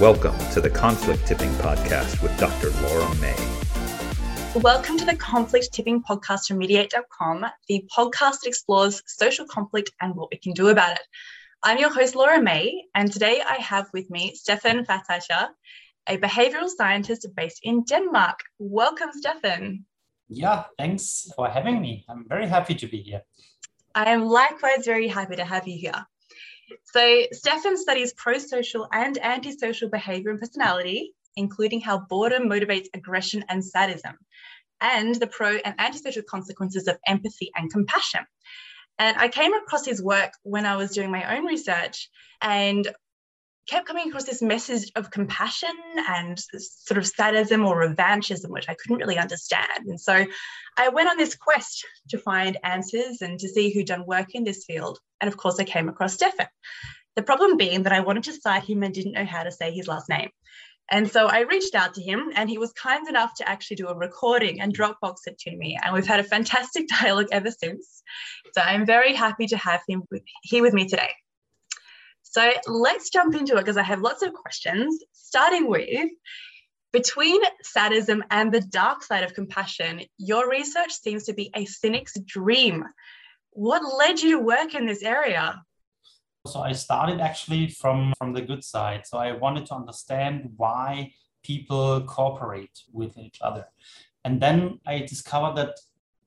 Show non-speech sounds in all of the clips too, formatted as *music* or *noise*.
Welcome to the Conflict Tipping Podcast with Dr. Laura May. Welcome to the Conflict Tipping Podcast from Mediate.com, the podcast that explores social conflict and what we can do about it. I'm your host, Laura May, and today I have with me Stefan Pfattheicher, a behavioral scientist based in Denmark. Welcome, Stefan. Yeah, thanks for having me. I'm very happy to be here. I am likewise very happy to have you here. So, Stefan studies pro social and antisocial behavior and personality, including how boredom motivates aggression and sadism, and the pro and antisocial consequences of empathy and compassion. And I came across his work when I was doing my own research and kept coming across this message of compassion and sort of sadism or revanchism, which I couldn't really understand. And so I went on this quest to find answers and to see who'd done work in this field. And of course, I came across Stefan. The problem being that I wanted to cite him and didn't know how to say his last name. And so I reached out to him, and he was kind enough to actually do a recording and Dropbox it to me. And we've had a fantastic *laughs* dialogue ever since. So I'm very happy to have him with, here with me today. So let's jump into it because I have lots of questions, starting with between sadism and the dark side of compassion, your research seems to be a cynic's dream. What led you to work in this area? So I started actually from, from the good side. So I wanted to understand why people cooperate with each other. And then I discovered that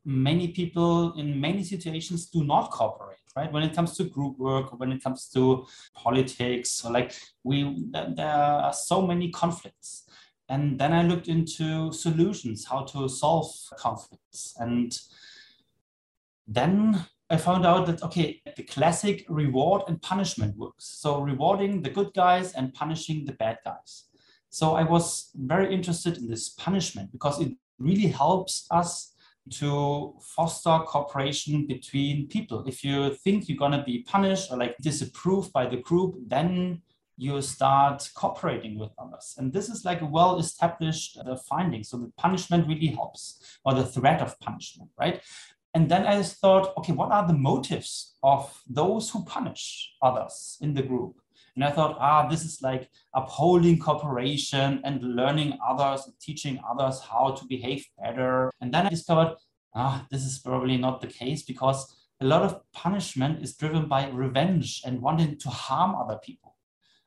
many people in many situations do not cooperate right? When it comes to group work when it comes to politics so like we there are so many conflicts. And then i looked into solutions how to solve conflicts. And then i found out that okay the classic reward and punishment works. So rewarding the good guys and punishing the bad guys. So i was very interested in this punishment because it really helps us to foster cooperation between people. If you think you're going to be punished or like disapproved by the group, then you start cooperating with others. And this is like a well established uh, finding. So the punishment really helps, or the threat of punishment, right? And then I thought, okay, what are the motives of those who punish others in the group? And I thought, ah, this is like upholding cooperation and learning others teaching others how to behave better. And then I discovered, ah, this is probably not the case because a lot of punishment is driven by revenge and wanting to harm other people.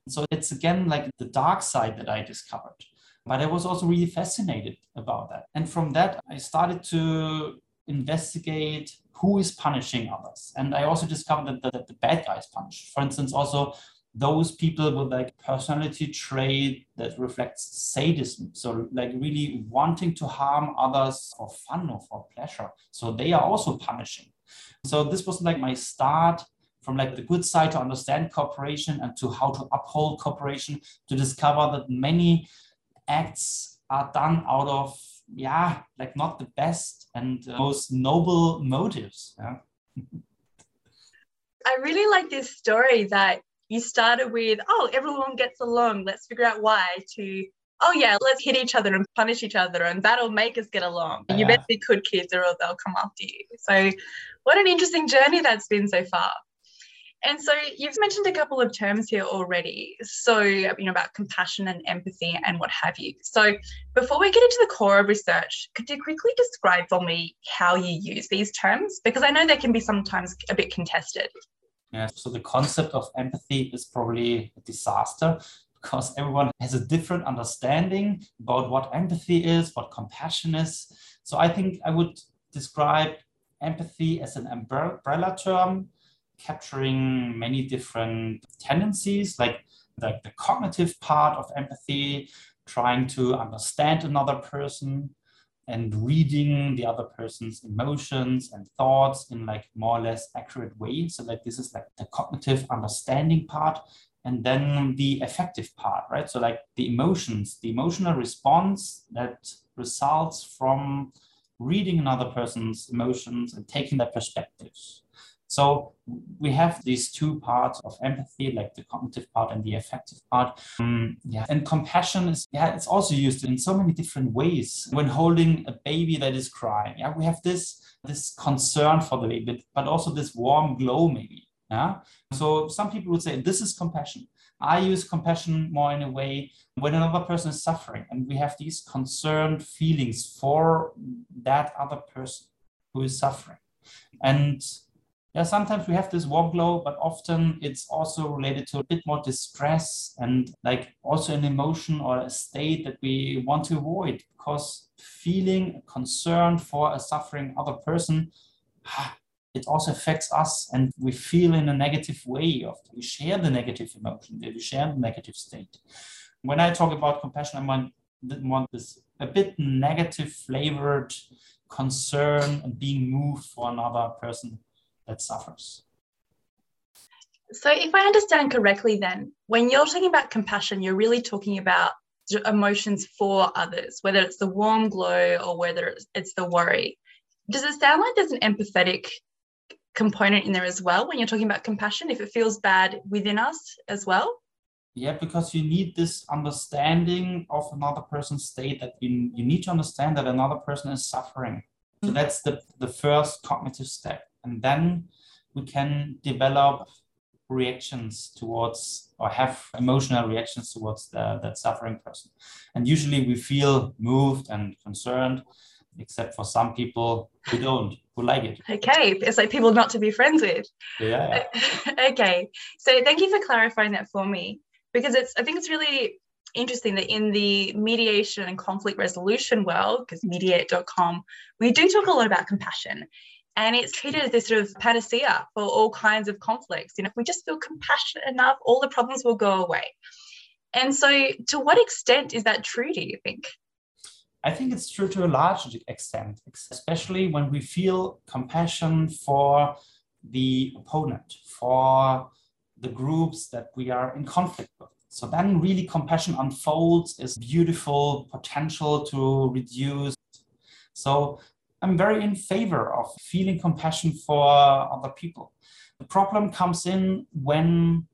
So it's again like the dark side that I discovered. But I was also really fascinated about that. And from that, I started to investigate who is punishing others. And I also discovered that the, that the bad guys punish. For instance, also those people with like personality trait that reflects sadism. So like really wanting to harm others for fun or for pleasure. So they are also punishing. So this was like my start from like the good side to understand cooperation and to how to uphold cooperation to discover that many acts are done out of yeah like not the best and uh, most noble motives yeah. *laughs* I really like this story that you started with, oh, everyone gets along. Let's figure out why, to, oh, yeah, let's hit each other and punish each other, and that'll make us get along. Yeah. You better be good kids or they'll come after you. So, what an interesting journey that's been so far. And so you've mentioned a couple of terms here already. So, you know, about compassion and empathy and what have you. So, before we get into the core of research, could you quickly describe for me how you use these terms? Because I know they can be sometimes a bit contested. Yeah, so the concept of empathy is probably a disaster because everyone has a different understanding about what empathy is, what compassion is. So I think I would describe empathy as an umbrella term capturing many different tendencies like, like the cognitive part of empathy, trying to understand another person, and reading the other person's emotions and thoughts in like more or less accurate way so like this is like the cognitive understanding part and then the affective part right? So like the emotions the emotional response that results from reading another person's emotions and taking their perspectives so we have these two parts of empathy, like the cognitive part and the affective part. Um, yeah, and compassion is yeah, it's also used in so many different ways. When holding a baby that is crying, yeah, we have this this concern for the baby, but also this warm glow maybe. Yeah. So some people would say this is compassion. I use compassion more in a way when another person is suffering and we have these concerned feelings for that other person who is suffering. And yeah, sometimes we have this warm glow, but often it's also related to a bit more distress and like also an emotion or a state that we want to avoid because feeling concern for a suffering other person ah, it also affects us and we feel in a negative way of we share the negative emotion we share the negative state. When i talk about compassion i want, want this a bit negative flavored concern and being moved for another person that suffers. So if i understand correctly then when you're talking about compassion you're really talking about emotions for others whether it's the warm glow or whether it's, it's the worry. Does it sound like there's an empathetic component in there as well when you're talking about compassion if it feels bad within us as well? Yeah because you need this understanding of another person's state that you, you need to understand that another person is suffering. So mm-hmm. that's the, the first cognitive step and then we can develop reactions towards or have emotional reactions towards the, that suffering person and usually we feel moved and concerned except for some people who don't, who like it. Okay, it's like people not to be friends with. Yeah. *laughs* okay, so thank you for clarifying that for me because it's. I think it's really interesting that in the mediation and conflict resolution world, because mediate.com, we do talk a lot about compassion. And it's treated as this sort of panacea for all kinds of conflicts. You know, if we just feel compassionate enough, all the problems will go away. And so, to what extent is that true, do you think? I think it's true to a large extent, especially when we feel compassion for the opponent, for the groups that we are in conflict with. So then really compassion unfolds is beautiful potential to reduce. So I'm very in favor of feeling compassion for other people. The problem comes in when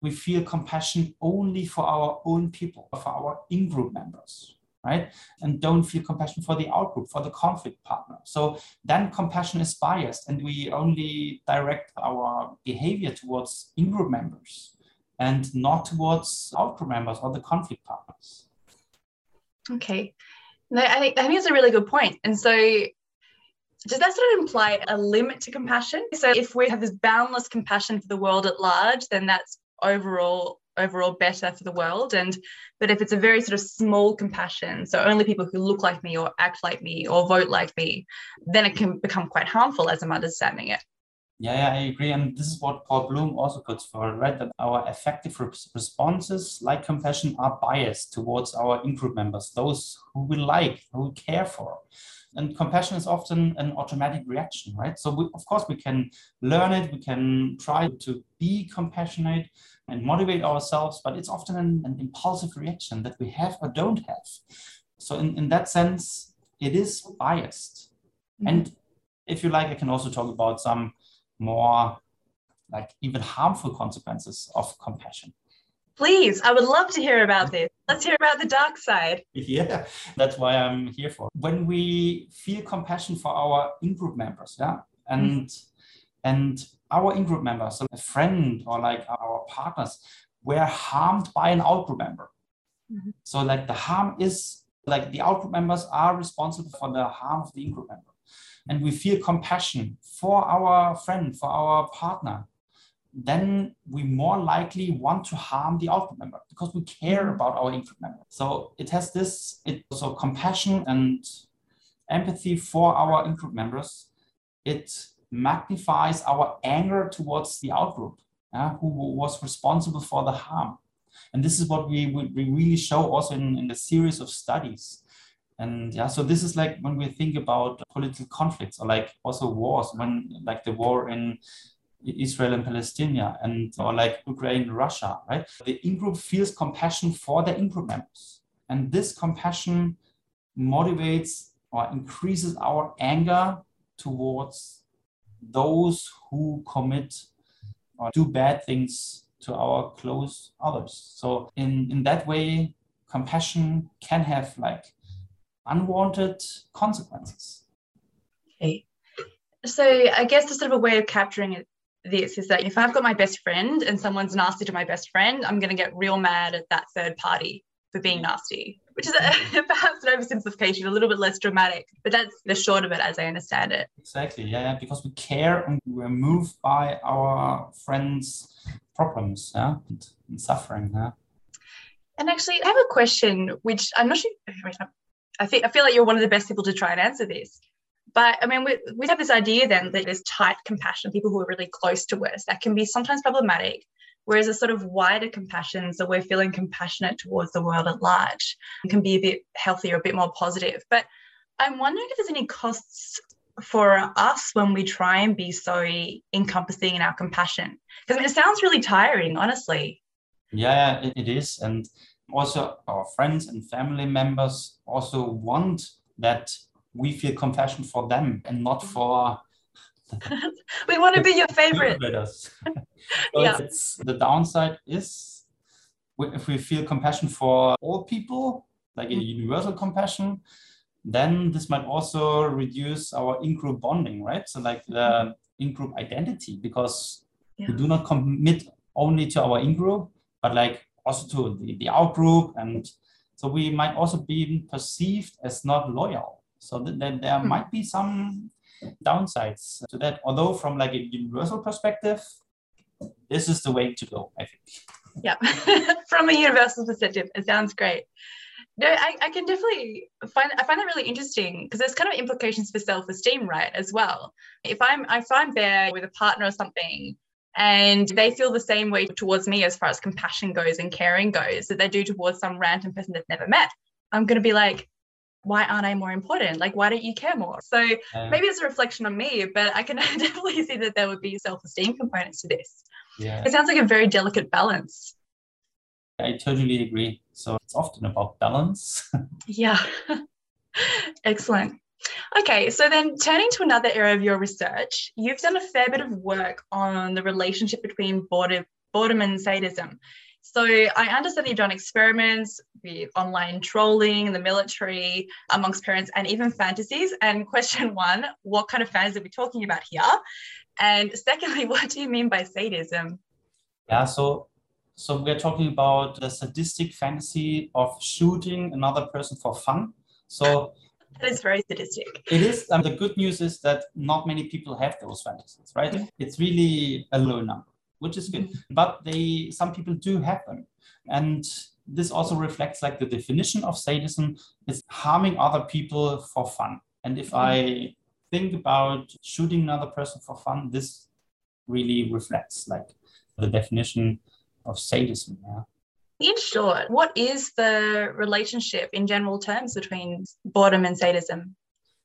we feel compassion only for our own people, for our in-group members right? And don't feel compassion for the out group, for the conflict partner. So then compassion is biased and we only direct our behavior towards in-group members and not towards out group members or the conflict partners. Okay. No, I think, I think it's a really good point. And so does that sort of imply a limit to compassion? So if we have this boundless compassion for the world at large, then that's overall overall better for the world and but if it's a very sort of small compassion so only people who look like me or act like me or vote like me then it can become quite harmful as i'm understanding it yeah, yeah, I agree. And this is what Paul Bloom also puts forward, right? That our affective responses, like compassion, are biased towards our in-group members, those who we like, who we care for. And compassion is often an automatic reaction, right? So, we, of course, we can learn it, we can try to be compassionate, and motivate ourselves, but it's often an, an impulsive reaction that we have or don't have. So, in, in that sense, it is biased. Mm-hmm. And if you like, I can also talk about some more like even harmful consequences of compassion. Please, I would love to hear about this. Let's hear about the dark side. *laughs* Yeah, that's why I'm here for. When we feel compassion for our in-group members, yeah, and mm-hmm. and our in-group members, so a friend or like our partners, were harmed by an out-group member. Mm-hmm. So like the harm is like the out-group members are responsible for the harm of the in-group member. And we feel compassion for our friend, for our partner, then we more likely want to harm the out-group member because we care about our in-group member. So it has this, it so compassion and empathy for our in-group members. It magnifies our anger towards the outgroup uh, who was responsible for the harm. And this is what we, we really show also in, in the series of studies. And yeah, so this is like when we think about political conflicts or like also wars, when like the war in Israel and Palestine and or like Ukraine, Russia, right? The in-group feels compassion for the in-group members. And this compassion motivates or increases our anger towards those who commit or do bad things to our close others. So in, in that way, compassion can have like unwanted consequences. Okay. So I guess the sort of a way of capturing it this is that if I've got my best friend and someone's nasty to my best friend, I'm going to get real mad at that third party for being nasty, which is a, *laughs* perhaps an oversimplification, a little bit less dramatic, but that's the short of it as I understand it. Exactly. Yeah. Because we care and we're moved by our friends' problems yeah, and, and suffering. Yeah. And actually, I have a question, which I'm not sure. I think I feel like you're one of the best people to try and answer this. But I mean, we, we have this idea then that there's tight compassion, people who are really close to us, that can be sometimes problematic. Whereas a sort of wider compassion, so we're feeling compassionate towards the world at large, can be a bit healthier, a bit more positive. But I'm wondering if there's any costs for us when we try and be so encompassing in our compassion. Because I mean, it sounds really tiring, honestly. Yeah, it, it is. And also, our friends and family members also want that we feel compassion for them and not for *laughs* we want to be your *laughs* favorite *laughs* so yeah. the downside is if we feel compassion for all people like a mm-hmm. universal compassion then this might also reduce our in-group bonding right so like the mm-hmm. in-group identity because yeah. we do not commit only to our in-group but like also to the, the out-group and so we might also be perceived as not loyal so that, that there hmm. might be some downsides to that. Although from like a universal perspective, this is the way to go, I think. Yeah, *laughs* from a universal perspective, it sounds great. No, I, I can definitely find I find that really interesting because there's kind of implications for self-esteem, right, as well. If I'm if I'm there with a partner or something and they feel the same way towards me as far as compassion goes and caring goes that they do towards some random person they've never met, I'm gonna be like, why aren't I more important? Like, why don't you care more? So um, maybe it's a reflection on me, but I can *laughs* definitely see that there would be self esteem components to this. Yeah. It sounds like a very delicate balance. I totally agree. So it's often about balance. *laughs* yeah. *laughs* Excellent. Okay, so then turning to another area of your research, you've done a fair bit of work on the relationship between boredom, boredom and sadism. So I understand you've done experiments with online trolling the military amongst parents and even fantasies. And question *laughs* one, what kind of fantasies are we talking about here? And secondly, *laughs* what do you mean by sadism? Yeah, so so we're talking about the sadistic fantasy of shooting another person for fun. So that is very sadistic. It is. Um, the good news is that not many people have those fantasies, right? Mm-hmm. It's really a low number which is good. Mm-hmm. But they some people do have them. And this also reflects like the definition of sadism is harming other people for fun. And if I mm-hmm. think about shooting another person for fun, this really reflects like the definition of sadism. Yeah. In short, what is the relationship in general terms between boredom and sadism?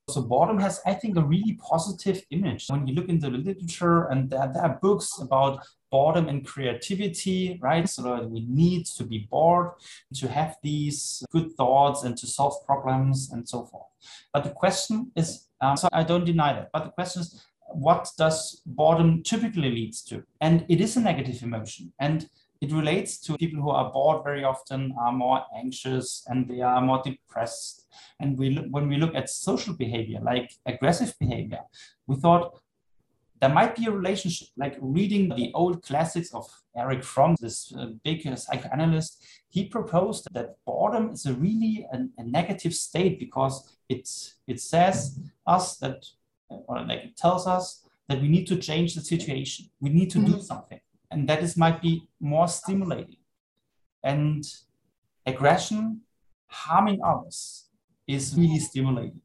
So boredom has, I think, a really positive image. When you look into the literature and there, there are books about boredom and creativity, right? So we need to be bored, to have these good thoughts and to solve problems and so forth. But the question is, um, so I don't deny that, but the question is, what does boredom typically leads to? And it is a negative emotion. And it relates to people who are bored very often are more anxious and they are more depressed. And we when we look at social behavior like aggressive behavior we thought there might be a relationship like reading the old classics of Erich Fromm this uh, big psychoanalyst he proposed that boredom is a really a, a negative state because it it says us that or like it tells us that we need to change the situation. We need to mm-hmm. do something and that is might be more stimulating. And aggression harming others is really stimulating.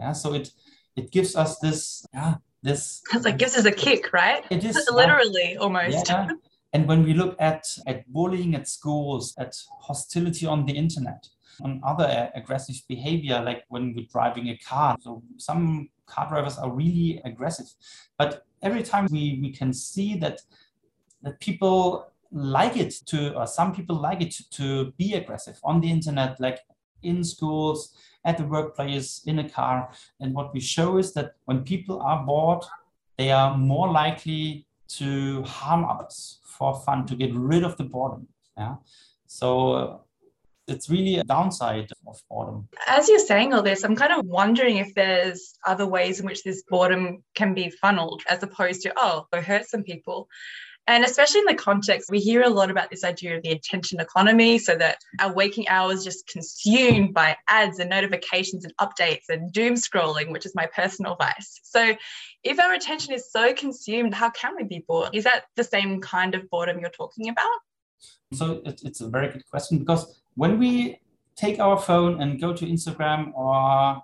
Yeah so it it gives us this yeah this it's like gives us a kick right? It is literally uh, almost. Yeah. and when we look at at bullying at schools at hostility on the internet on other aggressive behavior like when we're driving a car. So some car drivers are really aggressive. But every time we we can see that that people like it to, or some people like it to, be aggressive on the internet, like in schools, at the workplace, in a car. And what we show is that when people are bored, they are more likely to harm others for fun, to get rid of the boredom. Yeah. So uh, it's really a downside of boredom. As you're saying all this, I'm kind of wondering if there's other ways in which this boredom can be funneled as opposed to, oh, go hurt some people. And especially in the context, we hear a lot about this idea of the attention economy, so that our waking hours just consumed by ads and notifications and updates and doom scrolling, which is my personal vice. So, if our attention is so consumed, how can we be bored? Is that the same kind of boredom you're talking about? So, it's a very good question because when we take our phone and go to Instagram or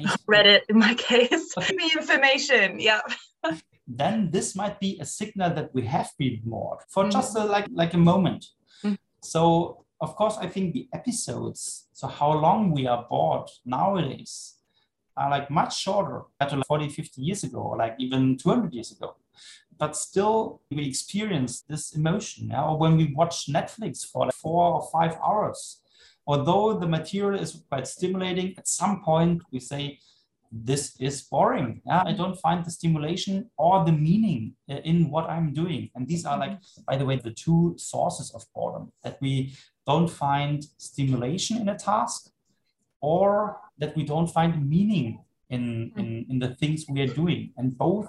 Facebook, Reddit, in my case, the information, yeah. *laughs* then this might be a signal that we have been bored for mm. just a, like like a moment. Mm. So of course, I think the episodes, so how long we are bored nowadays, are like much shorter than like 40, 50 years ago, or like even 200 years ago. But still, we experience this emotion. Yeah? When we watch Netflix for like four or five hours, although the material is quite stimulating, at some point we say, this is boring. Yeah, I don't find the stimulation or the meaning uh, in what I'm doing. And these are like, by the way, the two sources of boredom that we don't find stimulation in a task or that we don't find meaning in, in, mm-hmm. in the things we are doing. And both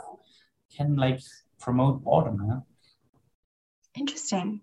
can like promote boredom. Interesting.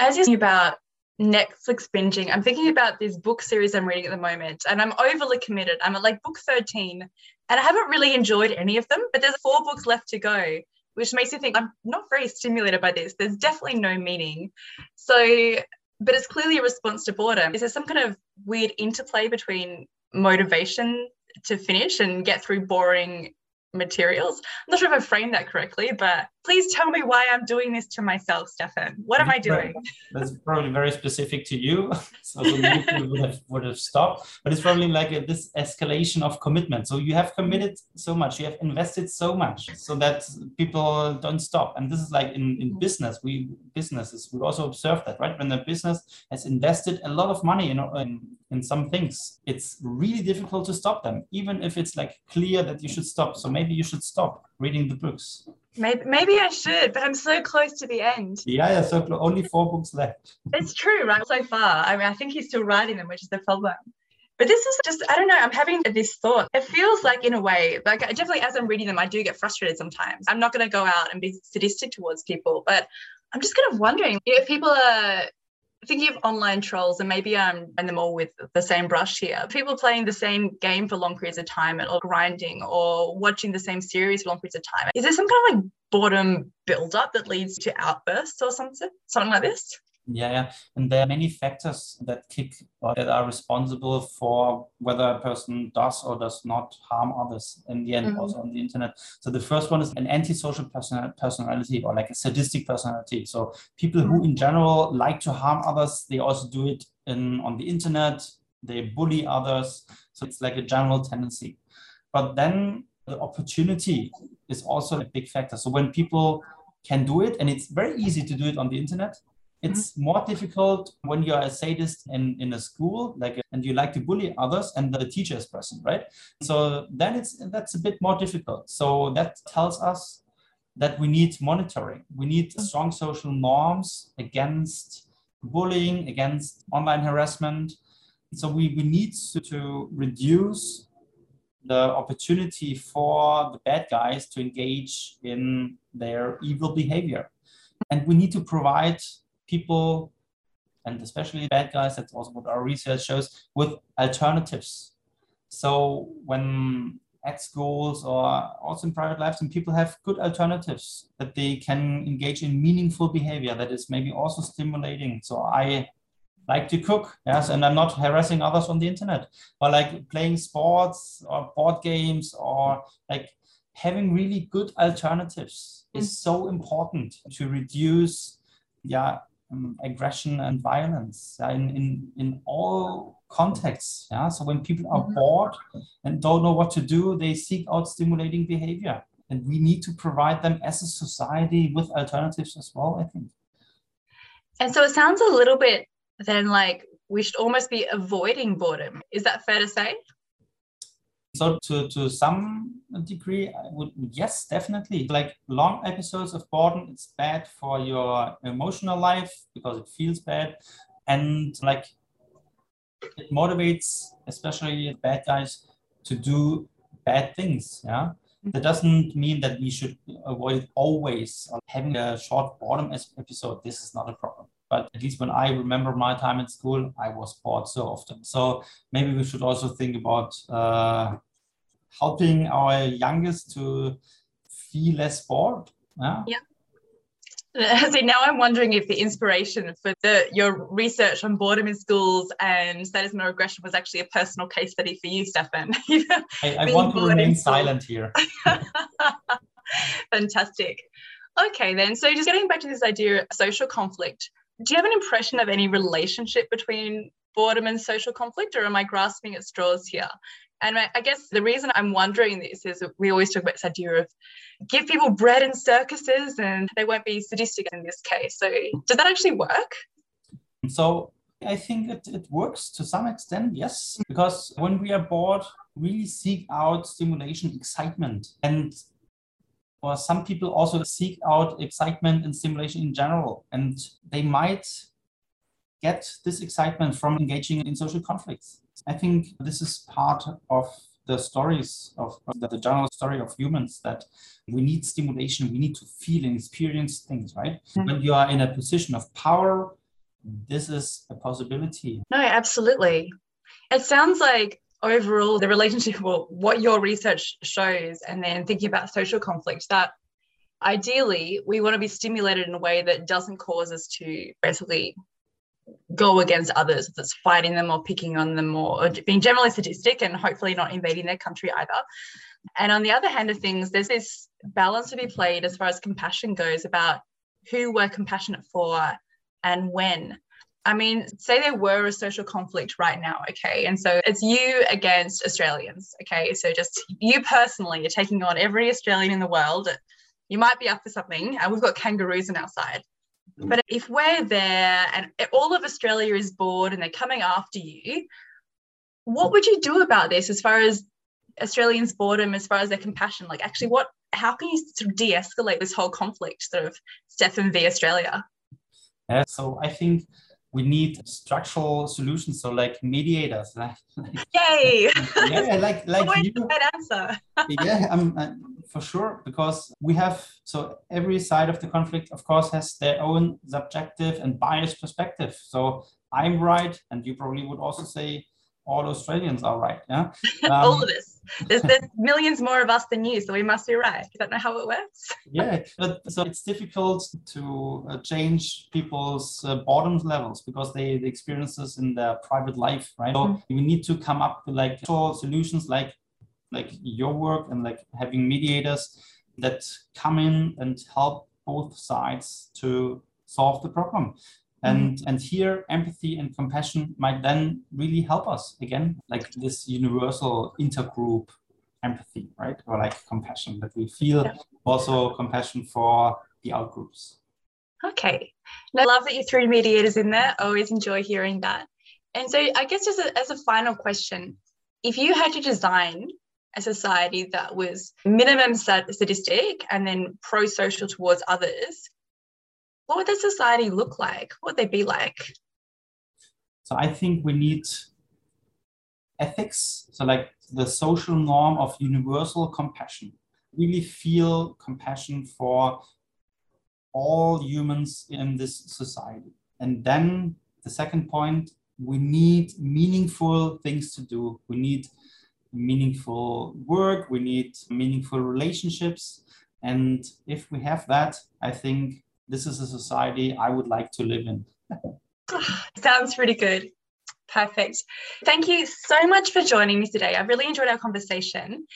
As you're about Netflix binging. I'm thinking about this book series I'm reading at the moment, and I'm overly committed. I'm at like book 13, and I haven't really enjoyed any of them, but there's four books left to go, which makes me think I'm not very stimulated by this. There's definitely no meaning. So, but it's clearly a response to boredom. Is there some kind of weird interplay between motivation to finish and get through boring materials. I'm not sure if I framed that correctly, but please tell me why I'm doing this to myself, Stefan. What am I doing? *laughs* That's probably very specific to you. *laughs* so you would have, would have stopped, but it's probably like a, this escalation of commitment. So you have committed so much, you have invested so much so that people don't stop. And this is like in, in mm-hmm. business, we businesses, we also observe that, right? When the business has invested a lot of money in, in, in some things, it's really difficult to stop them, even if it's like clear that you should stop. So maybe you should stop reading the books. Maybe, maybe I should, but I'm so close to the end. Yeah, yeah, so only four books left. It's true, right? So far. I mean, I think he's still writing them, which is the problem. But this is just, I don't know, I'm having this thought. It feels like, in a way, like definitely as I'm reading them, I do get frustrated sometimes. I'm not going to go out and be sadistic towards people, but I'm just kind of wondering if people are thinking of online trolls, and maybe I'm and them all with the same brush here. People playing the same game for long periods of time, or grinding, or watching the same series for long periods of time. Is there some kind of like boredom buildup that leads to outbursts or something, something like this? Yeah, yeah, and there are many factors that kick or that are responsible for whether a person does or does not harm others in the end, mm-hmm. also on the internet. So the first one is an antisocial person- personality or like a sadistic personality. So people who in general like to harm others, they also do it in on the internet. They bully others. So it's like a general tendency. But then the opportunity is also a big factor. So when people can do it, and it's very easy to do it on the internet, it's mm-hmm. more difficult when you're a sadist in, in a school, like, and you like to bully others and the teacher is present, right? So then it's, that's a bit more difficult. So that tells us that we need monitoring. We need mm-hmm. strong social norms against bullying, against online harassment. So we, we need to, to reduce the opportunity for the bad guys to engage in their evil behavior. And we need to provide people, and especially bad guys, that's also what our research shows, with alternatives. So when at schools or also in private lives, and people have good alternatives that they can engage in meaningful behavior that is maybe also stimulating. So I like to cook, yes, and I'm not harassing others on the internet, but like playing sports or board games or like having really good alternatives mm. is so important to reduce yeah um, aggression and violence in, in, in all contexts. Yeah? So when people are mm-hmm. bored and don't know what to do, they seek out stimulating behavior. And we need to provide them as a society with alternatives as well, I think. And so it sounds a little bit then like we should almost be avoiding boredom. Is that fair to say? So to, to some degree, I would yes, definitely. Like long episodes of boredom, it's bad for your emotional life because it feels bad. And like it motivates especially bad guys to do bad things. Yeah. Mm-hmm. That doesn't mean that we should avoid always having a short boredom episode. This is not a problem. But at least when I remember my time in school, I was bored so often. So maybe we should also think about uh, helping our youngest to feel less bored. Yeah. yeah. *laughs* See, now I'm wondering if the inspiration for the, your research on boredom in schools and sadism or aggression was actually a personal case study for you, Stefan. *laughs* I, I want to remain silent here. *laughs* Fantastic. Okay, then. So, just getting back to this idea of social conflict, do you have an impression of any relationship between boredom and social conflict, or am I grasping at straws here? And I guess the reason I'm wondering this is we always talk about this idea of give people bread and circuses and they won't be sadistic in this case. So does that actually work? So I think it, it works to some extent, yes, because when we are bored, we really seek out stimulation, excitement. And or some people also seek out excitement and stimulation in general. And they might get this excitement from engaging in social conflicts. I think this is part of the stories of, the, the general story of humans that we need stimulation, we need to feel and experience things, right? Mm-hmm. When you are in a position of power, this is a possibility. No, absolutely. It sounds like overall the relationship, well, what your research shows, and then thinking about social conflict, that ideally we want to be stimulated in a way that doesn't cause us to basically go against others that's fighting them or picking on them or, or being generally sadistic and hopefully not invading their country either. And on the other hand of things there's this balance to be played as far as compassion goes about who we're compassionate for and when I mean, say there were a social conflict right now, okay? And so it's you against Australians, okay? So just you personally, you're taking on every Australian in the world. You might be up for something, and we've got kangaroos on our side. Mm. But if we're there and all of Australia is bored and they're coming after you, what would you do about this as far as Australians' boredom, as far as their compassion? Like, actually, what? How can you sort of de-escalate this whole conflict, sort of Stefan v Australia? Yeah, so I think we need structural solutions so like mediators *laughs* like, yay yeah like like *laughs* you, that answer *laughs* yeah I'm, I'm, for sure because we have so every side of the conflict of course has their own subjective and biased perspective so i'm right and you probably would also say all Australians are right. Yeah. Um, all of us. There's, there's millions more of us than you, so we must be right. You don't know how it works. yeah, but so it's difficult to uh, change people's uh, boredom levels because they, they experience this in their private life, right? So mm-hmm. we need to come up with like solutions like like your work and like having mediators that come in and help both sides to solve the problem and mm-hmm. and here empathy and compassion might then really help us again like this universal intergroup empathy right? Or like compassion that we feel yeah. also compassion for the outgroups. Okay. I love that you threw mediators in there. I always enjoy hearing that. And so i guess just a, as a final question if you had to design a society that was minimum sadistic and then pro-social towards others what would the society look like? What would they be like? So I think we need ethics, so like the social norm of universal compassion. Really feel compassion for all humans in this society. And then the second point, we need meaningful things to do. We need meaningful work, we need meaningful relationships. And if we have that, I think this is a society I would like to live in. *laughs* Sounds pretty good. Perfect. Thank you so much for joining me today. I've really enjoyed our conversation.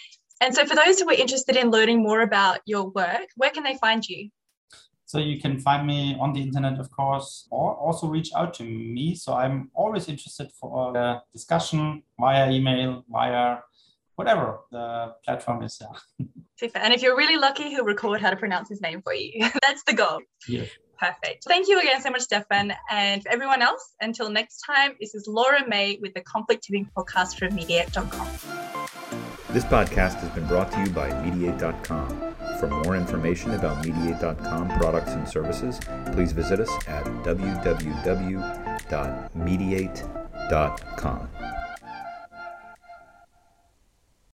And so, for those who are interested in learning more about your work, where can they find you? So, you can find me on the internet, of course, or also reach out to me. So, I'm always interested for a discussion via email, via whatever the platform is. Yeah. Super. And if you're really lucky, he'll record how to pronounce his name for you. *laughs* That's the goal. Yeah. Perfect. Thank you again so much, Stefan. And for everyone else, until next time, this is Laura May with the Conflict Tipping Podcast from Mediate.com. This podcast has been brought to you by Mediate.com. For more information about Mediate.com products and services, please visit us at www.mediate.com mediate.com.